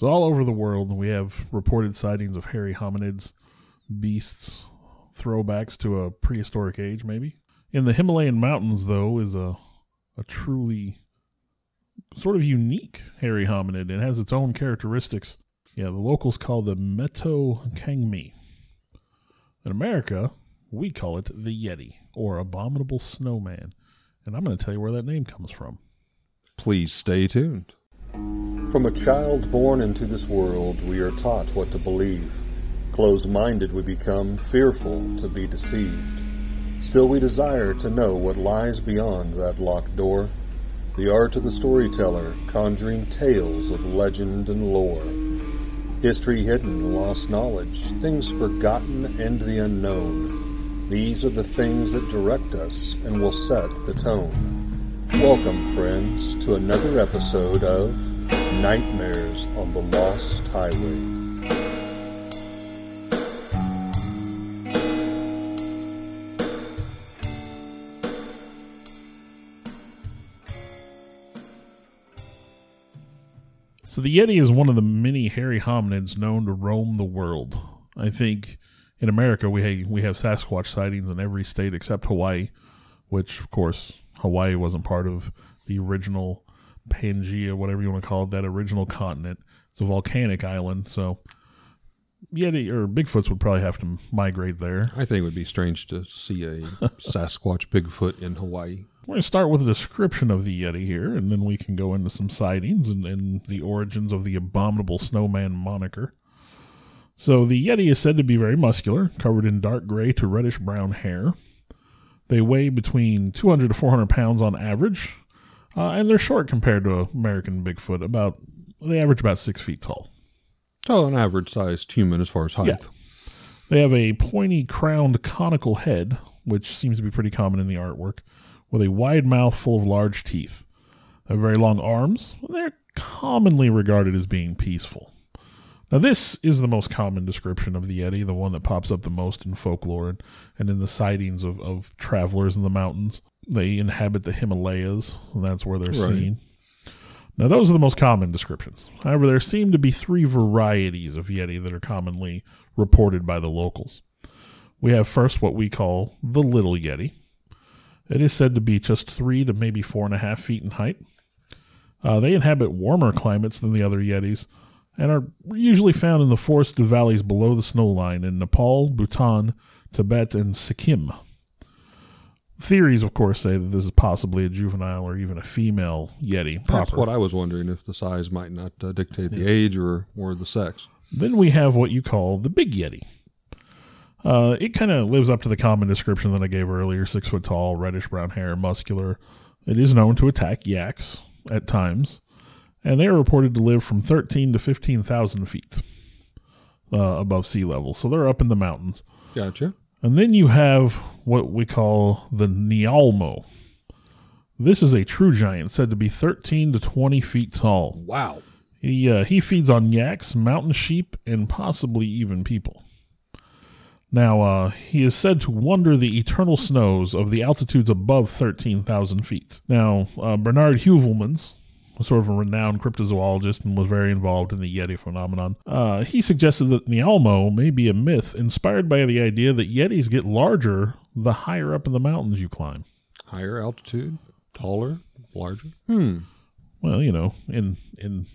So all over the world, we have reported sightings of hairy hominids, beasts, throwbacks to a prehistoric age, maybe. In the Himalayan mountains, though, is a a truly sort of unique hairy hominid. It has its own characteristics. Yeah, the locals call the Meto Kangmi. In America, we call it the Yeti or abominable snowman. And I'm going to tell you where that name comes from. Please stay tuned. From a child born into this world, we are taught what to believe. Close minded, we become fearful to be deceived. Still, we desire to know what lies beyond that locked door. The art of the storyteller, conjuring tales of legend and lore. History hidden, lost knowledge, things forgotten and the unknown. These are the things that direct us and will set the tone. Welcome, friends, to another episode of Nightmares on the Lost Highway. So the Yeti is one of the many hairy hominids known to roam the world. I think in America we have, we have Sasquatch sightings in every state except Hawaii, which of course Hawaii wasn't part of the original Pangea, whatever you want to call it, that original continent. It's a volcanic island, so Yeti or Bigfoots would probably have to migrate there. I think it would be strange to see a Sasquatch Bigfoot in Hawaii. We're going to start with a description of the Yeti here, and then we can go into some sightings and, and the origins of the abominable snowman moniker. So, the Yeti is said to be very muscular, covered in dark gray to reddish brown hair. They weigh between 200 to 400 pounds on average, uh, and they're short compared to American Bigfoot. About they average about six feet tall. Oh, an average sized human as far as height. Yeah. They have a pointy crowned conical head, which seems to be pretty common in the artwork, with a wide mouth full of large teeth. They have very long arms. They're commonly regarded as being peaceful. Now, this is the most common description of the Yeti, the one that pops up the most in folklore and, in the sightings of, of travelers in the mountains. They inhabit the Himalayas, and that's where they're Right. seen. Now, those are the most common descriptions. However, there seem to be three varieties of Yeti that are commonly reported by the locals. We have first what we call the Little Yeti. It is said to be just three to maybe four and a half feet in height. Uh, they inhabit warmer climates than the other Yetis and are usually found in the forested valleys below the snow line in Nepal, Bhutan, Tibet, and Sikkim. Theories, of course, say that this is possibly a juvenile or even a female Yeti That's what I was wondering if the size might not uh, dictate the age or, or the sex. Then we have what you call the Big Yeti. Uh, it kind of lives up to the common description that I gave earlier six foot tall, reddish brown hair, muscular. It is known to attack yaks at times, and they are reported to live from 13 to 15,000 feet uh, above sea level. So they're up in the mountains. Gotcha. And then you have what we call the Nialmo. This is a true giant said to be 13 to 20 feet tall. Wow. He uh, he feeds on yaks, mountain sheep, and possibly even people. Now, uh, he is said to wander the eternal snows of the altitudes above 13,000 feet. Now, uh, Bernard Heuvelmans, sort of a renowned cryptozoologist and was very involved in the Yeti phenomenon, uh, he suggested that Nialmo may be a myth inspired by the idea that Yetis get larger the higher up in the mountains you climb. Higher altitude, taller, larger. Hmm. Well, you know, in in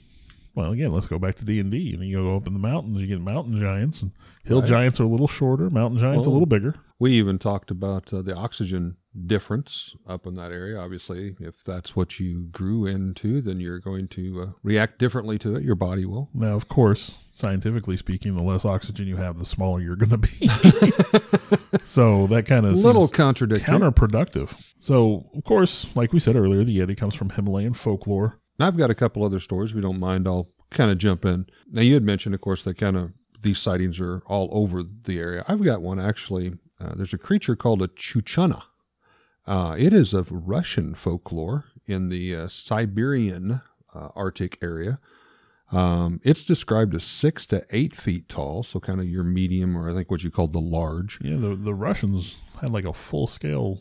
well, again, let's go back to D and D. You know, you go up in the mountains, you get mountain giants, and hill Right. giants are a little shorter. Mountain giants a little bigger. We even talked about uh, the oxygen difference up in that area. Obviously, if that's what you grew into, then you're going to uh, react differently to it. Your body will. Now, of course, scientifically speaking, the less oxygen you have, the smaller you're going to be. so that kind of little contradictory. counterproductive. So, of course, like we said earlier, the Yeti comes from Himalayan folklore. Now, I've got a couple other stories. If you don't mind, I'll kind of jump in. Now, you had mentioned, of course, that kind of these sightings are all over the area. I've got one actually. Uh, there's a creature called a chuchana. Uh, it is of Russian folklore in the uh, Siberian uh, Arctic area. Um, it's described as six to eight feet tall, so kind of your medium, or I think what you called the large. Yeah, the the Russians had like a full scale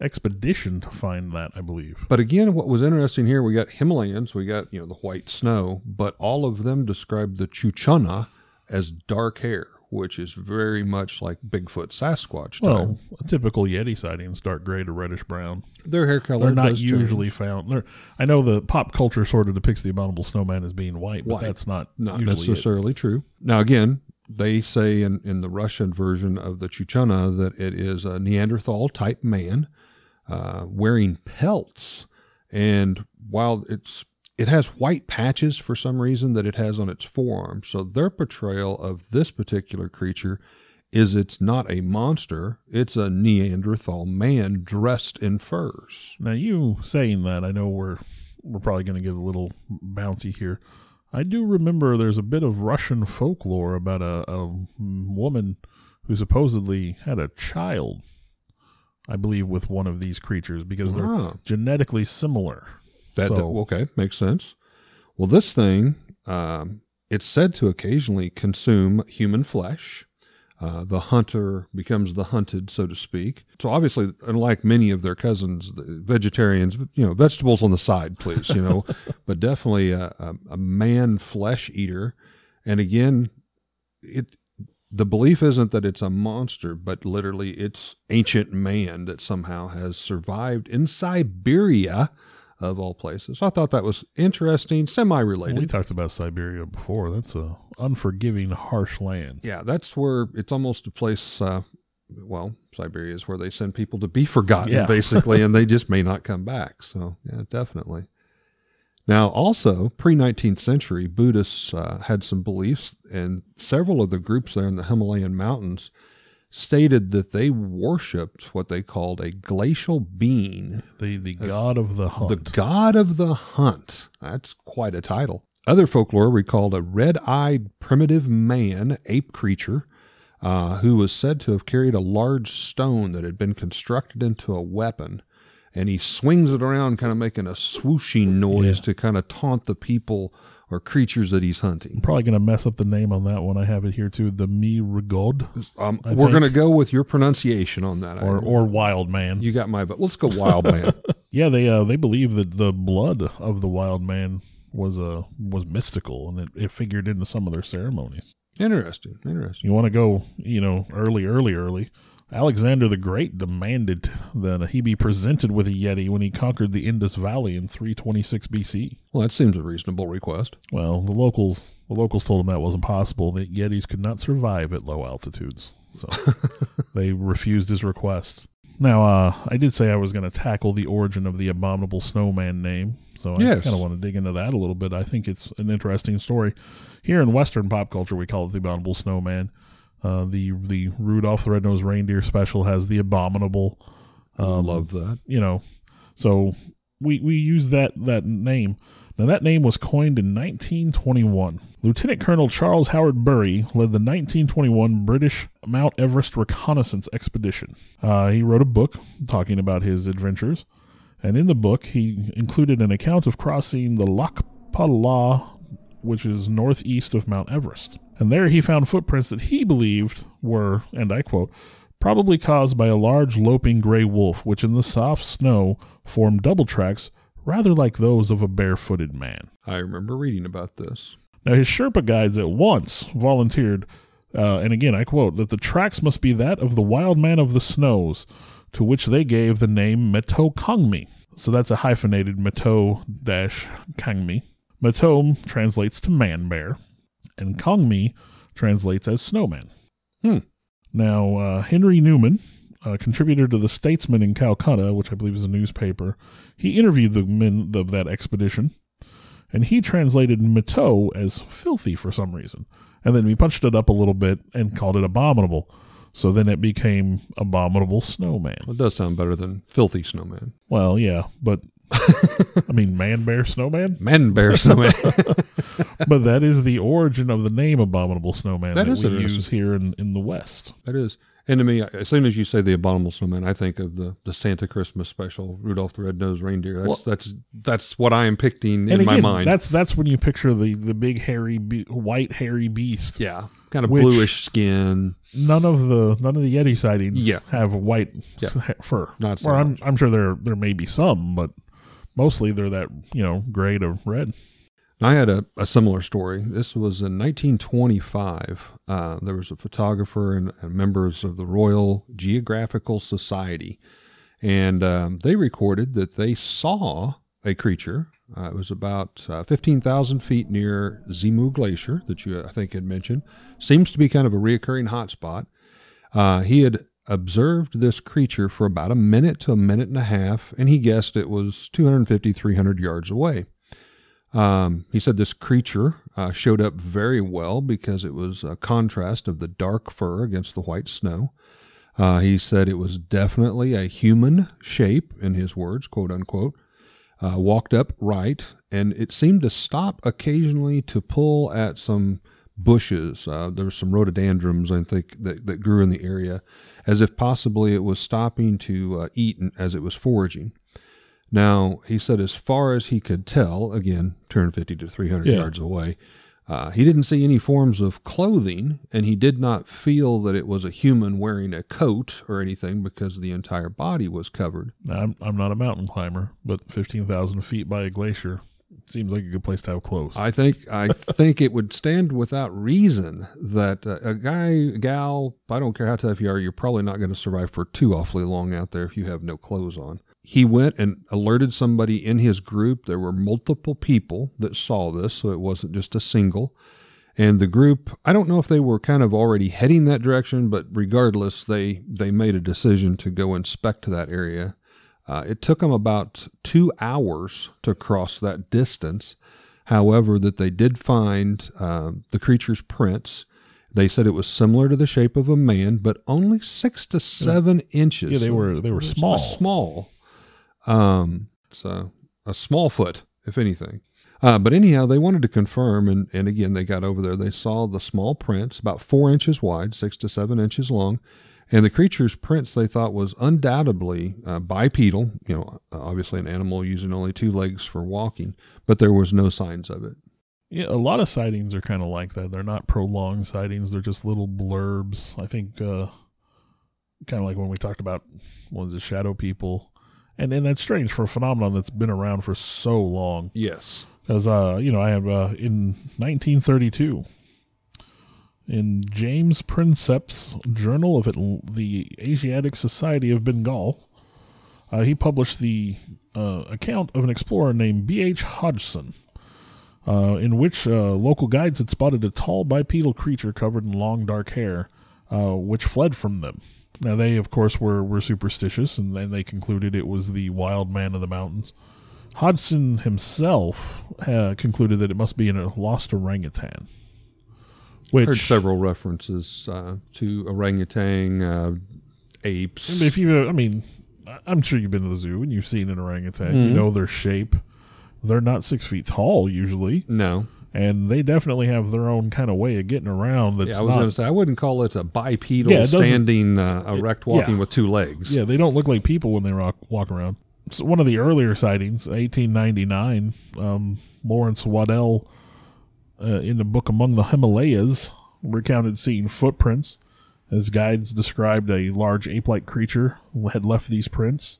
expedition to find that, I believe. But again, what was interesting here, we got Himalayans, we got you know the white snow, but all of them described the Chuchuna as dark hair, which is very much like Bigfoot Sasquatch. Type. Well, a typical Yeti sightings, dark gray to reddish brown. their hair color They're not does usually change. found. They're, I know the pop culture sort of depicts the abominable snowman as being white, but that's not, not usually it. necessarily true. Now, again, they say in, in the Russian version of the Chuchana that it is a Neanderthal type man uh, wearing pelts, and while it's it has white patches for some reason that it has on its forearm. So their portrayal of this particular creature is it's not a monster; it's a Neanderthal man dressed in furs. Now, you saying that, I know we're we're probably going to get a little bouncy here. I do remember there's a bit of Russian folklore about a, a woman who supposedly had a child, I believe, with one of these creatures because they're Ah. genetically similar. That, So- okay makes sense. Well, this thing um, it's said to occasionally consume human flesh. Uh, the hunter becomes the hunted, so to speak. So obviously, unlike many of their cousins, the vegetarians, you know, vegetables on the side, please, you know, but definitely a, a, a man flesh eater. And again, it the belief isn't that it's a monster, but literally it's ancient man that somehow has survived in Siberia, of all places. So I thought that was interesting, semi related. We talked about Siberia before. That's a unforgiving, harsh land. Yeah, that's where it's almost a place. Uh, well, Siberia is where they send people to be forgotten, Yeah. basically, and they just may not come back. So, yeah, definitely. Now, also, pre 19th century, Buddhists uh, had some beliefs, and several of the groups there in the Himalayan mountains stated that they worshipped what they called a glacial being, The the god of the hunt. the god of the hunt. That's quite a title. Other folklore recalled a red eyed primitive man, ape creature, uh, who was said to have carried a large stone that had been constructed into a weapon. And he swings it around, kind of making a swooshing noise Yeah. to kind of taunt the people or creatures that he's hunting. I'm probably going to mess up the name on that one. I have it here too. The Mi Rigod Um, we're going to go with your pronunciation on that. or or Wild Man. you got my, but let's go wild man. Yeah, they uh, they believe that the blood of the wild man was uh, was mystical and it, it figured into some of their ceremonies. interesting, interesting. You want to go, you know, early, early, early. Alexander the Great demanded that he be presented with a Yeti when he conquered the Indus Valley in 326 BC. Well, that seems a reasonable request. Well, the locals the locals told him that wasn't possible. That Yetis could not survive at low altitudes, so they refused his request. Now, uh, I did say I was going to tackle the origin of the abominable snowman name, so I Yes. kind of want to dig into that a little bit. I think it's an interesting story. Here in Western pop culture, we call it the abominable snowman. Uh, the the Rudolph the Red-Nosed Reindeer special has the abominable. Um, Love that. you know so we we use that that name now that name was coined in 1921 lieutenant colonel charles howard bury led the 1921 british mount everest reconnaissance expedition uh, he wrote a book talking about his adventures and in the book he included an account of crossing the Lhakpa La which is northeast of mount everest and there he found footprints that he believed were and i quote probably caused by a large loping gray wolf, which in the soft snow formed double tracks rather like those of a barefooted man. I remember reading about this. Now, his Sherpa guides at once volunteered, uh, and again I quote, that the tracks must be that of the wild man of the snows, to which they gave the name Meto Kangmi. So that's a hyphenated Meto Kangmi. Meto translates to man bear, and Kangmi translates as snowman. Hmm. Now, uh, Henry Newman, a contributor to the Statesman in Calcutta, which I believe is a newspaper, he interviewed the men of that expedition, and he translated Meto as filthy for some reason. And then he punched it up a little bit and called it abominable. So then it became abominable snowman. It does sound better than filthy snowman. Well, yeah, but I mean, man bear snowman. Man bear snowman. But that is the origin of the name abominable snowman That that, is we use here in, in the West. that is. And to me, as soon as you say the abominable snowman, I think of the, the Santa Christmas special, Rudolph the Red-Nosed Reindeer. That's Well- that's that's what I am picking in and my mind. that's that's when you picture the the big hairy be- white hairy beast. yeah, kind of bluish skin. None of the none of the Yeti sightings Yeah. have white Yeah. fur. Not so Or I'm. I'm sure there there may be some, but mostly they're that you know gray to red. I had a, a similar story. This was in 1925. Uh, there was a photographer and, and members of the Royal Geographical Society, and um, they recorded that they saw a creature. Uh, it was about uh, 15,000 feet near Zemu Glacier, that you, I think, had mentioned. Seems to be kind of a reoccurring hotspot. Uh, he had observed this creature for about a minute to a minute and a half, and he guessed it was 250, 300 yards away. Um, he said this creature uh, showed up very well because it was a contrast of the dark fur against the white snow. Uh, he said it was definitely a human shape, in his words, quote unquote. Uh, walked upright, and it seemed to stop occasionally to pull at some bushes. Uh, there were some rhododendrons, I think, that, that grew in the area, as if possibly it was stopping to uh, eat as it was foraging. Now, he said, as far as he could tell, again, 250 to 300 Yeah. yards away, uh, he didn't see any forms of clothing, and he did not feel that it was a human wearing a coat or anything because the entire body was covered. Now, I'm I'm not a mountain climber, but fifteen thousand feet by a glacier seems like a good place to have clothes. I think I think it would stand without reason that uh, a guy, gal, I don't care how tough you are, you're probably not going to survive for too awfully long out there if you have no clothes on. He went and alerted somebody in his group. There were multiple people that saw this, so it wasn't just a single. And the group, I don't know if they were kind of already heading that direction, but regardless, they they made a decision to go inspect that area. Uh, it took them about two hours to cross that distance. However, that they did find uh, the creature's prints. They said it was similar to the shape of a man, but only six to seven inches. Yeah, they were- they were small. Small. Um, so a small foot, if anything. Uh, but anyhow, they wanted to confirm, and, and again, they got over there. They saw the small prints, about four inches wide, six to seven inches long, and the creature's prints they thought was undoubtedly uh, bipedal. You know, obviously an animal using only two legs for walking, but there was no signs of it. Yeah, a lot of sightings are kind of like that. They're not prolonged sightings; they're just little blurbs. I think, uh, kind of like when we talked about was it, shadow people, and and that's strange for a phenomenon that's been around for so long. Yes. Because uh, you know, I have uh, in 1932, in James Prinsep's Journal of it, the Asiatic Society of Bengal, uh, he published the uh, account of an explorer named B. H. Hodgson, uh, in which uh, local guides had spotted a tall bipedal creature covered in long dark hair, uh, which fled from them. Now they, of course, were were superstitious, and then they concluded it was the wild man of the mountains. Hodgson himself uh, concluded that it must be a lost orangutan. Which, Heard several references uh, to orangutan, uh, apes. I mean, if you, I mean, I'm sure you've been to the zoo and you've seen an orangutan. You Mhm. know their shape. They're not six feet tall usually, no. and they definitely have their own kind of way of getting around. That's Yeah, I was not, going to say I wouldn't call it a bipedal Yeah, it standing uh, erect walking yeah. with two legs. Yeah, they don't look like people when they rock, walk around. So one of the earlier sightings, 1899, um, Laurence Waddell, uh, in the book Among the Himalayas, recounted seeing footprints. His guides described a large ape-like creature had left these prints.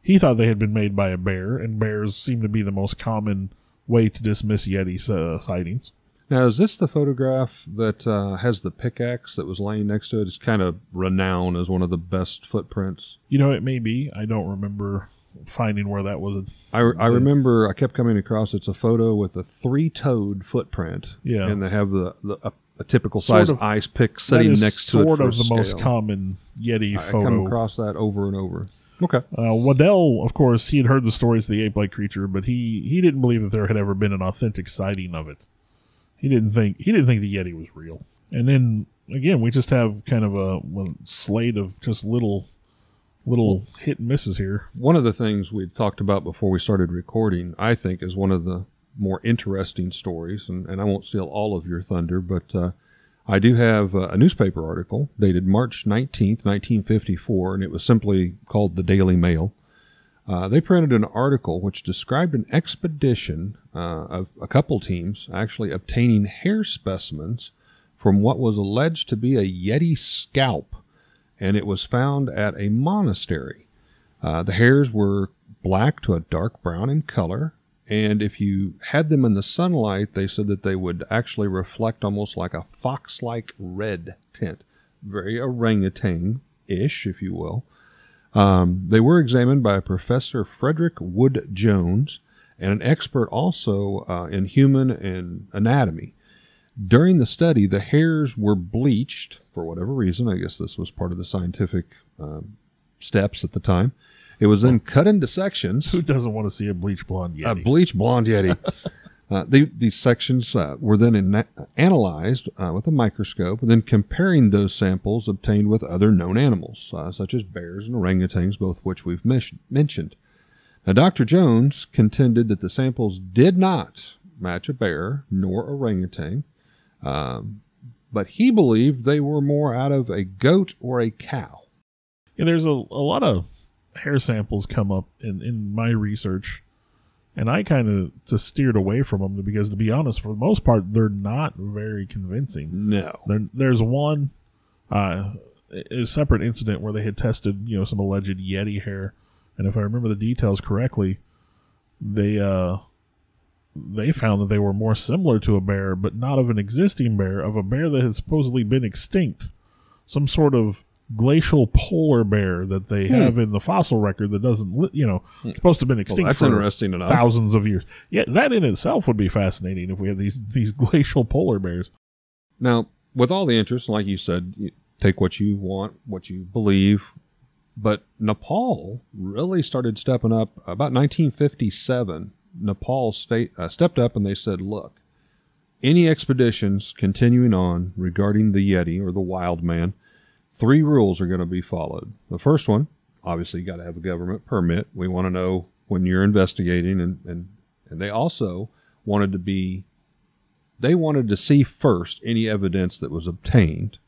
He thought they had been made by a bear, and bears seem to be the most common way to dismiss Yeti uh, sightings. Now, is this the photograph that uh, has the pickaxe that was laying next to it? It's kind of renowned as one of the best footprints. You know, it may be. I don't remember finding where that was. I, I remember I kept coming across it's a photo with a three-toed footprint. Yeah. and they have the, the a, a typical Sort size of- ice pick sitting next to it sort of the most common Yeti I photo. come across that over and over. Okay. Uh, Waddell, of course, he had heard the stories of the ape-like creature, but he, he didn't believe that there had ever been an authentic sighting of it. He didn't think he didn't think the Yeti was real. And then again, we just have kind of a, one slate of just little little hit and misses here. One of the things we talked about before we started recording, I think, is one of the more interesting stories, and, and I won't steal all of your thunder, but uh, I do have uh, a newspaper article dated March 19th, 1954, and it was simply called the Daily Mail. Uh, they printed an article which described an expedition uh, of a couple teams actually obtaining hair specimens from what was alleged to be a Yeti scalp, and it was found at a monastery. Uh, the hairs were black to a dark brown in color, and if you had them in the sunlight, they said that they would actually reflect almost like a fox like red tint. Very orangutan ish, if you will. Um, they were examined by Professor Frederick Wood Jones and an expert also uh, in human and anatomy. During the study, the hairs were bleached for whatever reason. I guess this was part of the scientific um, steps at the time. It was then cut into sections. Who doesn't want to see a bleach blonde yeti? A bleach blonde yeti. uh, the, these sections uh, were then in, analyzed uh, with a microscope, and then comparing those samples obtained with other known animals, uh, such as bears and orangutans, both of which we've mentioned. Now, Dr. Jones contended that the samples did not match a bear nor orangutan, um, but he believed they were more out of a goat or a cow. Yeah, there's a, a lot of hair samples come up in, in my research, and I kind of just steered away from them because, to be honest, for the most part, they're not very convincing. No. There, there's one uh, a separate incident where they had tested, you know, some alleged Yeti hair and if I remember the details correctly, they uh they found that they were more similar to a bear, but not of an existing bear, of a bear that has supposedly been extinct. Some sort of glacial polar bear that they hmm. have in the fossil record that doesn't, you know, hmm. supposed to have been extinct well, for interesting enough. thousands of years. Yeah, that in itself would be fascinating if we had these these glacial polar bears. Now, with all the interest, like you said, you take what you want, what you believe, but Nepal really started stepping up about 1957. Nepal state, uh, stepped up and they said, look, any expeditions continuing on regarding the Yeti or the wild man, three rules are going to be followed. The first one, obviously, you got to have a government permit. We want to know when you're investigating, and, and, and they also wanted to be, they wanted to see first any evidence that was obtained.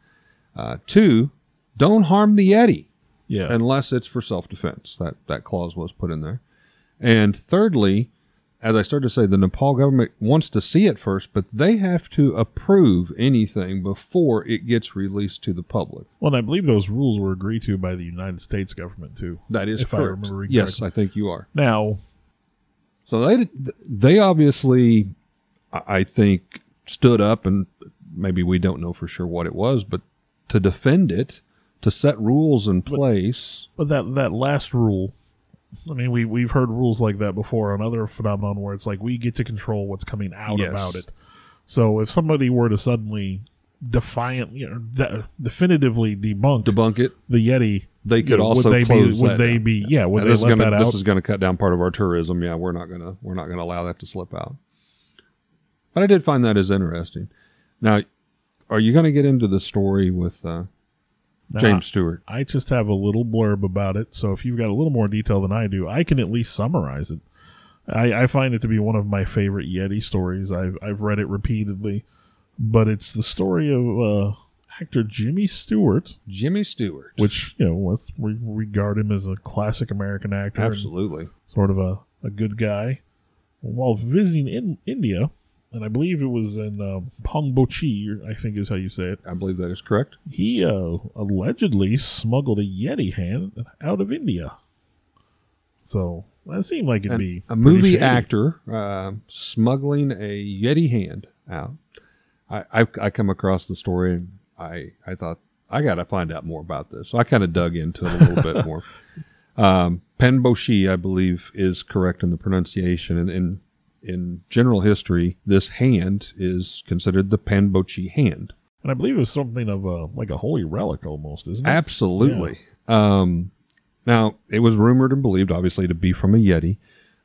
Uh, two, don't harm the Yeti. Yeah. Unless it's for self defense. That that clause was put in there. And thirdly, as I started to say, the Nepal government wants to see it first, but they have to approve anything before it gets released to the public. Well, and I believe those rules were agreed to by the United States government too. That is if correct. I remember correctly. yes, I think you are. Now, so they they obviously, I think, stood up, and maybe we don't know for sure what it was, but to defend it to set rules in place. But, but that that last rule, I mean, we we've heard rules like that before on other phenomenon where it's like we get to control what's coming out yes. about it. So if somebody were to suddenly defiant, you know, de- definitively debunk debunk it, the Yeti, they could know, also would they be would they be yeah would and they this let gonna, that out? This is going to cut down part of our tourism. Yeah, we're not gonna we're not gonna allow that to slip out. But I did find that as interesting. Now, are you going to get into the story with uh, now, James Stewart. I just have a little blurb about it, so if you've got a little more detail than I do, I can at least summarize it. I, I find it to be one of my favorite Yeti stories. I've I've read it repeatedly, but it's the story of uh, actor Jimmy Stewart. Jimmy Stewart, which you know, let's re- regard him as a classic American actor. Absolutely, sort of a, a good guy. While visiting in India, and I believe it was in uh, Pongbochi, I think is how you say it. I believe that is correct. He uh, allegedly smuggled a Yeti hand out of India. So that seemed like it'd An, be a movie shady. actor uh, smuggling a Yeti hand out. I, I, I come across the story and I I thought I got to find out more about this. So I kind of dug into it a little bit more. Um, Penboshi, I believe, is correct in the pronunciation, and, and in general history, this hand is considered the Panbochi hand. And I believe it's something of a like a holy relic almost, isn't it? Absolutely. Yeah. Um, now, it was rumored and believed, obviously, to be from a Yeti.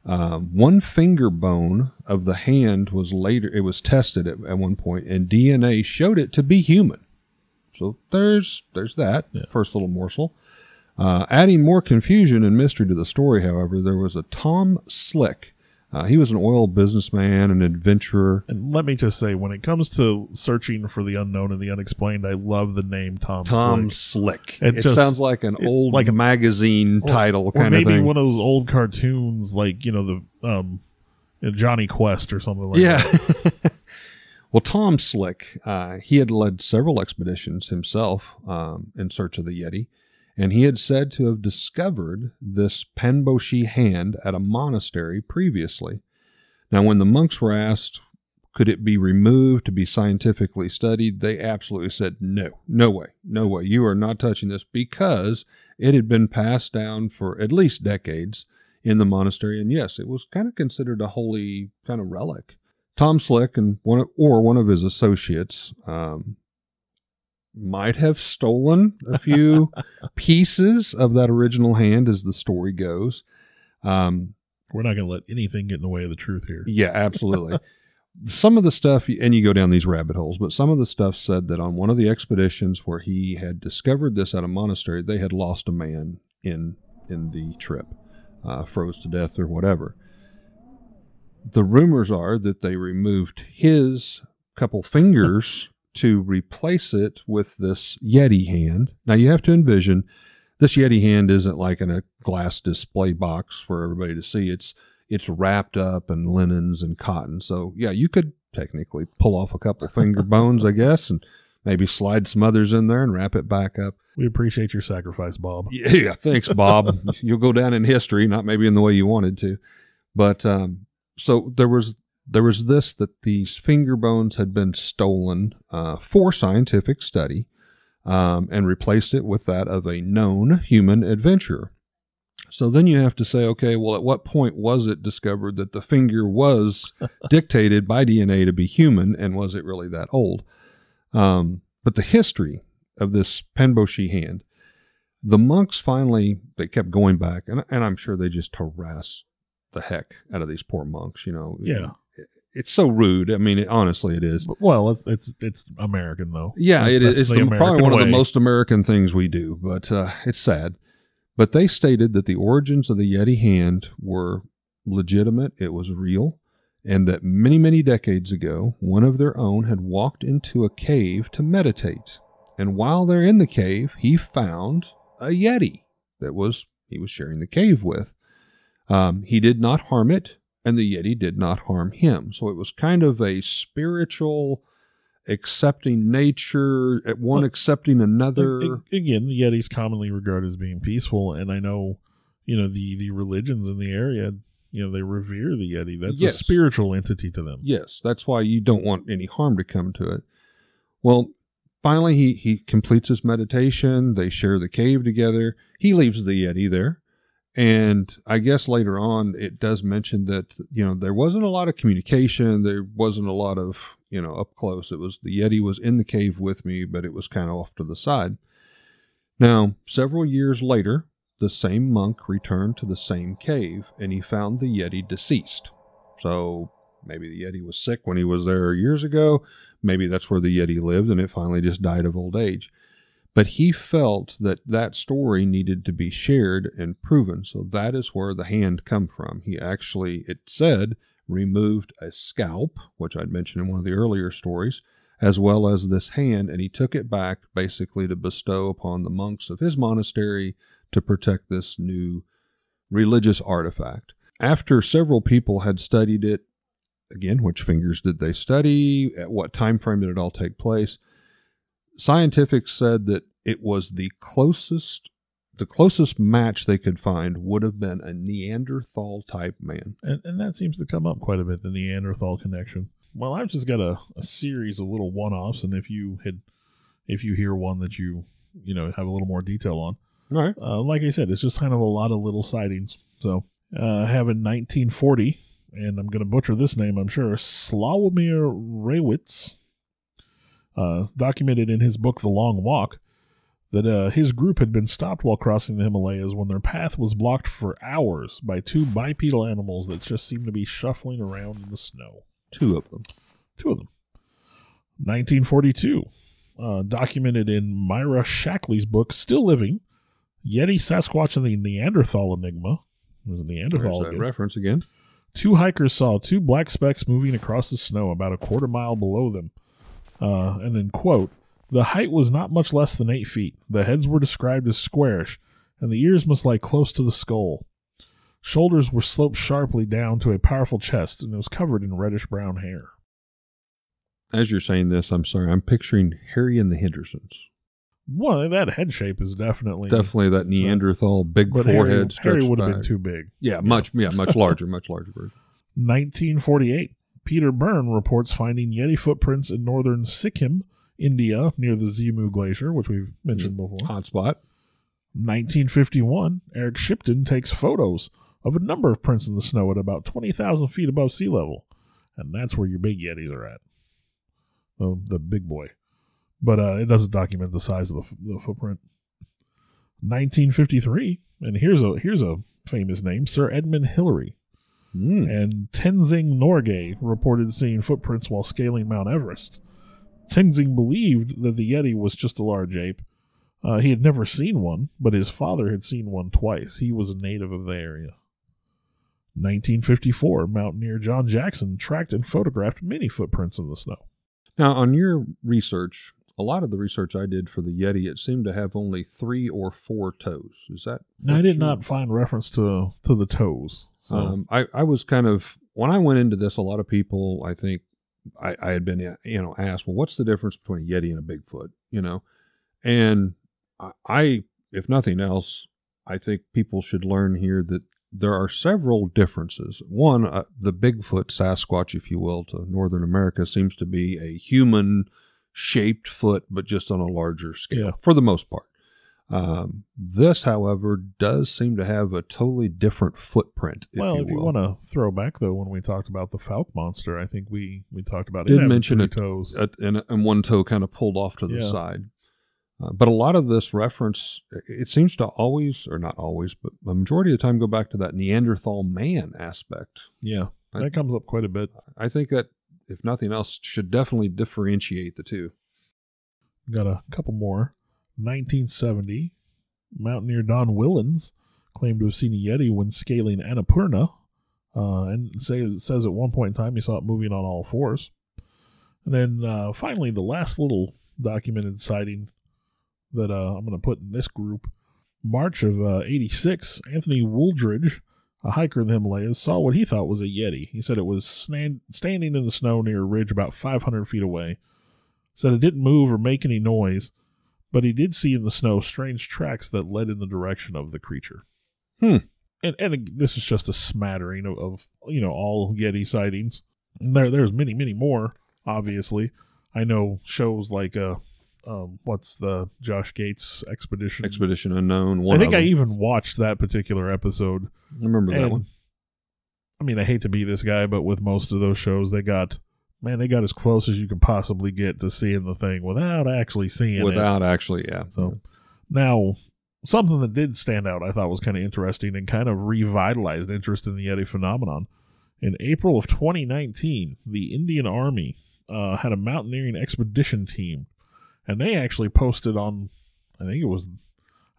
Um, one finger bone of the hand was later, it was tested at, at one point, and DNA showed it to be human. So there's there's that yeah. first little morsel. Uh, adding more confusion and mystery to the story, however, there was a Tom Slick uh, he was an oil businessman, an adventurer. And let me just say, when it comes to searching for the unknown and the unexplained, I love the name Tom. Tom Slick. Slick. It, it just, sounds like an it, old like a magazine or, title or kind of thing. Maybe one of those old cartoons, like you know the um, Jonny Quest or something like yeah. that. Well, Tom Slick, uh, he had led several expeditions himself um, in search of the Yeti, and he had said to have discovered this Penboshi hand at a monastery previously. Now, when the monks were asked, could it be removed to be scientifically studied, they absolutely said, no, no way, no way. You are not touching this because it had been passed down for at least decades in the monastery. And yes, it was kind of considered a holy kind of relic. Tom Slick and one of, or one of his associates um, might have stolen a few pieces of that original hand, as the story goes. Um, We're not going to let anything get in the way of the truth here. yeah, absolutely. some of the stuff, and you go down these rabbit holes, but some of the stuff said that on one of the expeditions where he had discovered this at a monastery, they had lost a man in in the trip, uh, froze to death or whatever. The rumors are that they removed his couple fingers to replace it with this Yeti hand. Now you have to envision this Yeti hand isn't like in a glass display box for everybody to see. It's it's wrapped up in linens and cotton. So yeah, you could technically pull off a couple finger bones, I guess, and maybe slide some others in there and wrap it back up. We appreciate your sacrifice, Bob. Yeah, thanks, Bob. You'll go down in history, not maybe in the way you wanted to, but um, so there was there was this that these finger bones had been stolen uh, for scientific study um, and replaced it with that of a known human adventurer. So then you have to say, okay, well, at what point was it discovered that the finger was dictated by DNA to be human, and was it really that old? Um, but the history of this Penboshi hand, the monks finally they kept going back, and and I'm sure they just harassed the heck out of these poor monks. You know, Yeah. It's so rude. I mean, it, honestly, it is. Well, it's it's it's American though. Yeah, it It's the the- probably one of the most American things we do, but uh, it's sad. But they stated that the origins of the Yeti hand were legitimate, it was real, and that many, many decades ago, one of their own had walked into a cave to meditate. And while they're in the cave, he found a Yeti that was he was sharing the cave with. Um, he did not harm it, and the Yeti did not harm him. So it was kind of a spiritual accepting nature, at one Well, accepting another. Again, the Yetis commonly regarded as being peaceful, and I know, you know, the the religions in the area, you know, they revere the Yeti. That's Yes. a spiritual entity to them. Yes, that's why you don't want any harm to come to it. Well, finally, he, he completes his meditation. They share the cave together. He leaves the Yeti there. And I guess later on, it does mention that, you know, there wasn't a lot of communication. There wasn't a lot of, you know, up close. It was the Yeti was in the cave with me, but it was kind of off to the side. Now, several years later, the same monk returned to the same cave and he found the Yeti deceased. So maybe the Yeti was sick when he was there years ago. Maybe that's where the Yeti lived and it finally just died of old age. But he felt that that story needed to be shared and proven. So that is where the hand come from. He actually, it said, removed a scalp, which I'd mentioned in one of the earlier stories, as well as this hand, and he took it back basically to bestow upon the monks of his monastery to protect this new religious artifact. After several people had studied it, again, which fingers did they study? At what time frame did it all take place? Scientific said that it was the closest the closest match they could find would have been a Neanderthal type man. And, and that seems to come up quite a bit, the Neanderthal connection. Well, I've just got a, a series of little one offs, and if you had, if you hear one that you, you know, have a little more detail on, All right. uh, like I said, it's just kind of a lot of little sightings. So, uh, I have in 1940, and I'm going to butcher this name, I'm sure, Slawomir Rawicz, uh, documented in his book, The Long Walk, that uh, his group had been stopped while crossing the Himalayas when their path was blocked for hours by two bipedal animals that just seemed to be shuffling around in the snow. Two of them. Two of them. 1942, uh, documented in Myra Shackley's book, Still Living, Yeti, Sasquatch, and the Neanderthal Enigma. There's a There's Neanderthal that again. reference again. Two hikers saw two black specks moving across the snow about a quarter mile below them. Uh, and then, quote, the height was not much less than eight feet. The heads were described as squarish, and the ears must lie close to the skull. Shoulders were sloped sharply down to a powerful chest, and it was covered in reddish brown hair. as you're saying this, I'm sorry, I'm picturing Harry and the Hendersons. Well, that head shape is definitely Definitely that Neanderthal big But forehead Harry, Harry would have been too big. Yeah, much yeah, much larger, much larger version. 1948, Peter Byrne reports finding Yeti footprints in northern Sikkim, India, near the Zemu Glacier, which we've mentioned before. Hotspot. 1951, Eric Shipton takes photos of a number of prints in the snow at about 20,000 feet above sea level. And that's where your big Yetis are at. The, the big boy. But uh, it doesn't document the size of the, the footprint. 1953, and here's a here's a famous name, Sir Edmund Hillary Mm. and Tenzing Norgay reported seeing footprints while scaling Mount Everest. Tenzing believed that the Yeti was just a large ape. Uh, he had never seen one, but his father had seen one twice. He was a native of the area. 1954, mountaineer John Jackson tracked and photographed many footprints in the snow. Now, on your research, a lot of the research I did for the Yeti, it seemed to have only three or four toes. Is that? I did not find reference to to the toes. So Um, I, I was kind of when I went into this, a lot of people I think I, I had been you know asked, well, what's the difference between a Yeti and a Bigfoot? You know, and I, I if nothing else, I think people should learn here that there are several differences. One, uh, the Bigfoot Sasquatch, if you will, to Northern America seems to be a human shaped foot, but just on a larger scale Yeah. for the most part. Um, this, however, does seem to have a totally different footprint. If well, you if you want to throw back though, when we talked about the Fouke monster, I think we we talked about Did it mention it, toes. uh, and, and one toe kind of pulled off to the Yeah. side. Uh, but a lot of this reference, it seems to always, or not always, but a majority of the time go back to that Neanderthal man aspect. yeah, I- that comes up quite a bit. I think that, if nothing else, should definitely differentiate the two. Got a couple more. 1970, mountaineer Don Whillans claimed to have seen a Yeti when scaling Annapurna, uh, and say, says at one point in time he saw it moving on all fours. And then uh, finally, the last little documented sighting that uh, I'm going to put in this group March of uh, 86, Anthony Wooldridge, a hiker in the Himalayas, saw what he thought was a Yeti. He said it was snan- standing in the snow near a ridge about 500 feet away. Said it didn't move or make any noise, but he did see in the snow strange tracks that led in the direction of the creature. Hmm. And and this is just a smattering of, of you know all Yeti sightings. And there there's many many more. Obviously, I know shows like uh, um, what's the Josh Gates expedition? Expedition Unknown. One I think I even watched that particular episode. I remember that one. I mean, I hate to be this guy, but with most of those shows, they got man, they got as close as you could possibly get to seeing the thing without actually seeing it. Without actually, yeah. So now, something that did stand out, I thought was kind of interesting and kind of revitalized interest in the Yeti phenomenon. In April of 2019, the Indian Army uh, had a mountaineering expedition team, and they actually posted on, I think it was,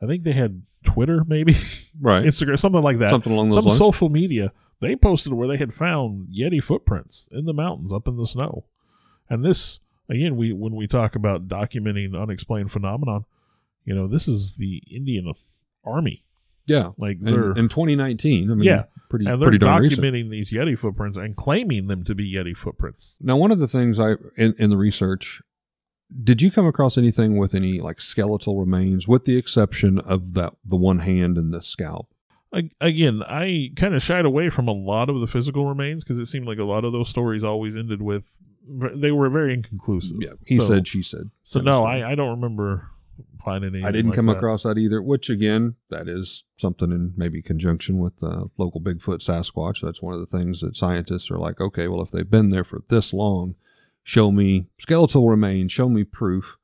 I think they had Twitter, maybe right. Instagram, something like that, Something along those some lines. social media. They posted where they had found Yeti footprints in the mountains up in the snow, and this again, we when we talk about documenting unexplained phenomenon, you know, this is the Indian Army, yeah. like they're in 2019, I mean, Yeah. pretty, and they're pretty darn recent. documenting these Yeti footprints and claiming them to be Yeti footprints. Now, one of the things I in, in the research, did you come across anything with any like skeletal remains, with the exception of that the one hand and the scalp? Again, I kind of shied away from a lot of the physical remains because it seemed like a lot of those stories always ended with they were very inconclusive. Yeah, he So- said, she said. So no. I, I don't remember finding any. I didn't like come that. across that either. Which again, that is something in maybe conjunction with uh, local Bigfoot Sasquatch. That's one of the things that scientists are like, okay, well, if they've been there for this long, show me skeletal remains, show me proof.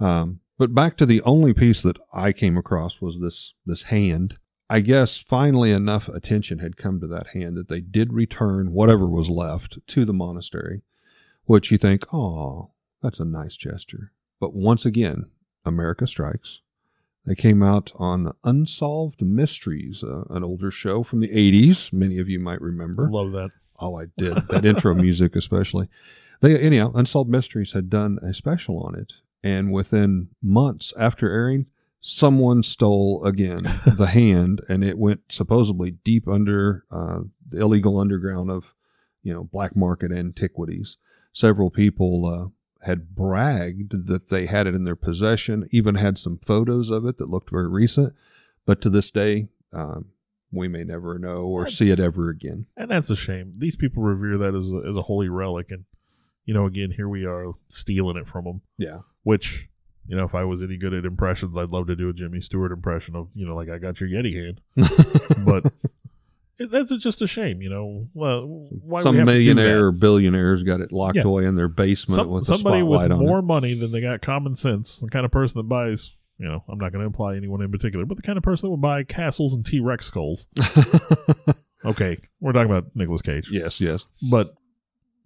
Um, but back to the only piece that I came across was this this hand. I guess finally enough attention had come to that hand that they did return whatever was left to the monastery, which you think, oh, that's a nice gesture. But once again, America Strikes. They came out on Unsolved Mysteries, uh, an older show from the 80s. Many of you might remember. Love that. Oh, I did. That intro music, especially. They, anyhow, Unsolved Mysteries had done a special on it. And within months after airing, someone stole again the hand, and it went supposedly deep under uh, the illegal underground of, you know, black market antiquities. several people uh, had bragged that they had it in their possession, even had some photos of it that looked very recent. But to this day, um, we may never know or That's- see it ever again. And that's a shame. These people revere that as a, as a holy relic, and you know, again, here we are stealing it from them. Yeah. Which, you know, if I was any good at impressions, I'd love to do a Jimmy Stewart impression of, you know, like I got your Yeti hand. But it, that's just a shame, you know. Well, why Some millionaire or billionaires got it locked Yeah. away in their basement Some, with a somebody with more it. money than they got common sense, the kind of person that buys, you know, I'm not going to imply anyone in particular, but the kind of person that would buy castles and T Rex skulls. Okay, we're talking about Nicolas Cage. yes, yes. but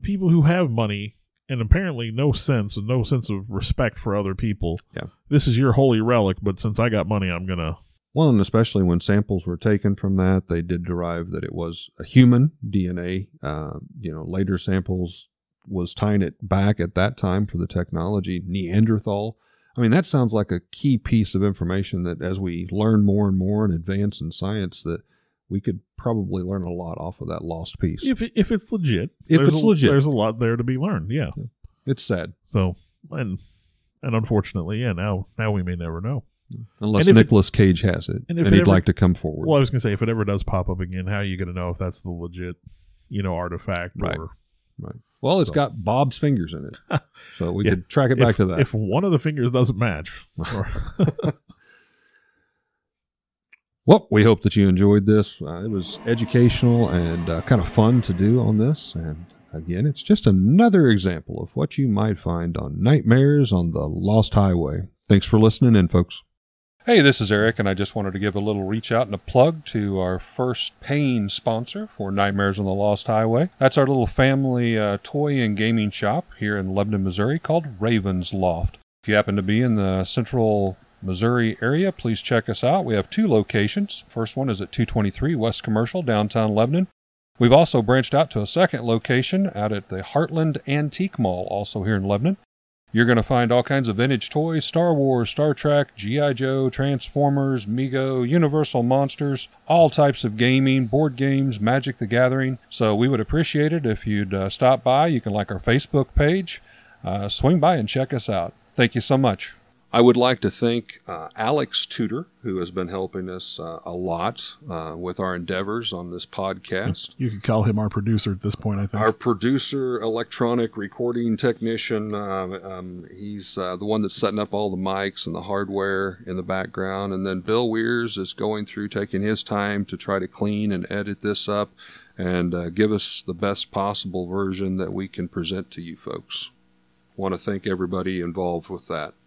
people who have money and apparently no sense and no sense of respect for other people. Yeah. This is your holy relic, but since I got money, I'm gonna. Well, and especially when samples were taken from that, they did derive that it was a human DNA. Uh, you know, later samples was tying it back at that time for the technology Neanderthal. I mean, that sounds like a key piece of information that as we learn more and more and advance in science, that we could probably learn a lot off of that lost piece. If it, if it's legit, If there's it's a, legit. there's a lot there to be learned. Yeah. It's sad, So and and unfortunately, yeah. Now now we may never know. unless And if it- Nicolas Cage has it and and, he'd ever- like to come forward. Well, I was gonna say if it ever does pop up again, how are you gonna know if that's the legit, you know, artifact Right. or right. Well, it's So- got Bob's fingers in it, so we Yeah. could track it back if, to that. If one of the fingers doesn't match, or, Well, we hope that you enjoyed this. Uh, it was educational and uh, kind of fun to do on this. And again, it's just another example of what you might find on Nightmares on the Lost Highway. Thanks for listening in, folks. Hey, this is Eric, and I just wanted to give a little reach out and a plug to our first paying sponsor for Nightmares on the Lost Highway. That's our little family uh, toy and gaming shop here in Lebanon, Missouri called Raven's Loft. If you happen to be in the central Missouri area, please check us out. We have two locations. First one is at 223 West Commercial, downtown Lebanon. We've also branched out to a second location out at the Heartland Antique Mall, also here in Lebanon. You're going to find all kinds of vintage toys Star Wars, Star Trek, G.I. Joe, Transformers, Mego, Universal Monsters, all types of gaming, board games, Magic the Gathering. So we would appreciate it if you'd uh, stop by. You can like our Facebook page, uh, swing by and check us out. Thank you so much. I would like to thank uh, Alex Tudor, who has been helping us uh, a lot uh, with our endeavors on this podcast. you could call him our producer at this point. I think. Our producer, electronic recording technician, um, um, he's uh, the one that's setting up all the mics and the hardware in the background. And then Bill Weirs is going through taking his time to try to clean and edit this up and uh, give us the best possible version that we can present to you folks. Want to thank everybody involved with that.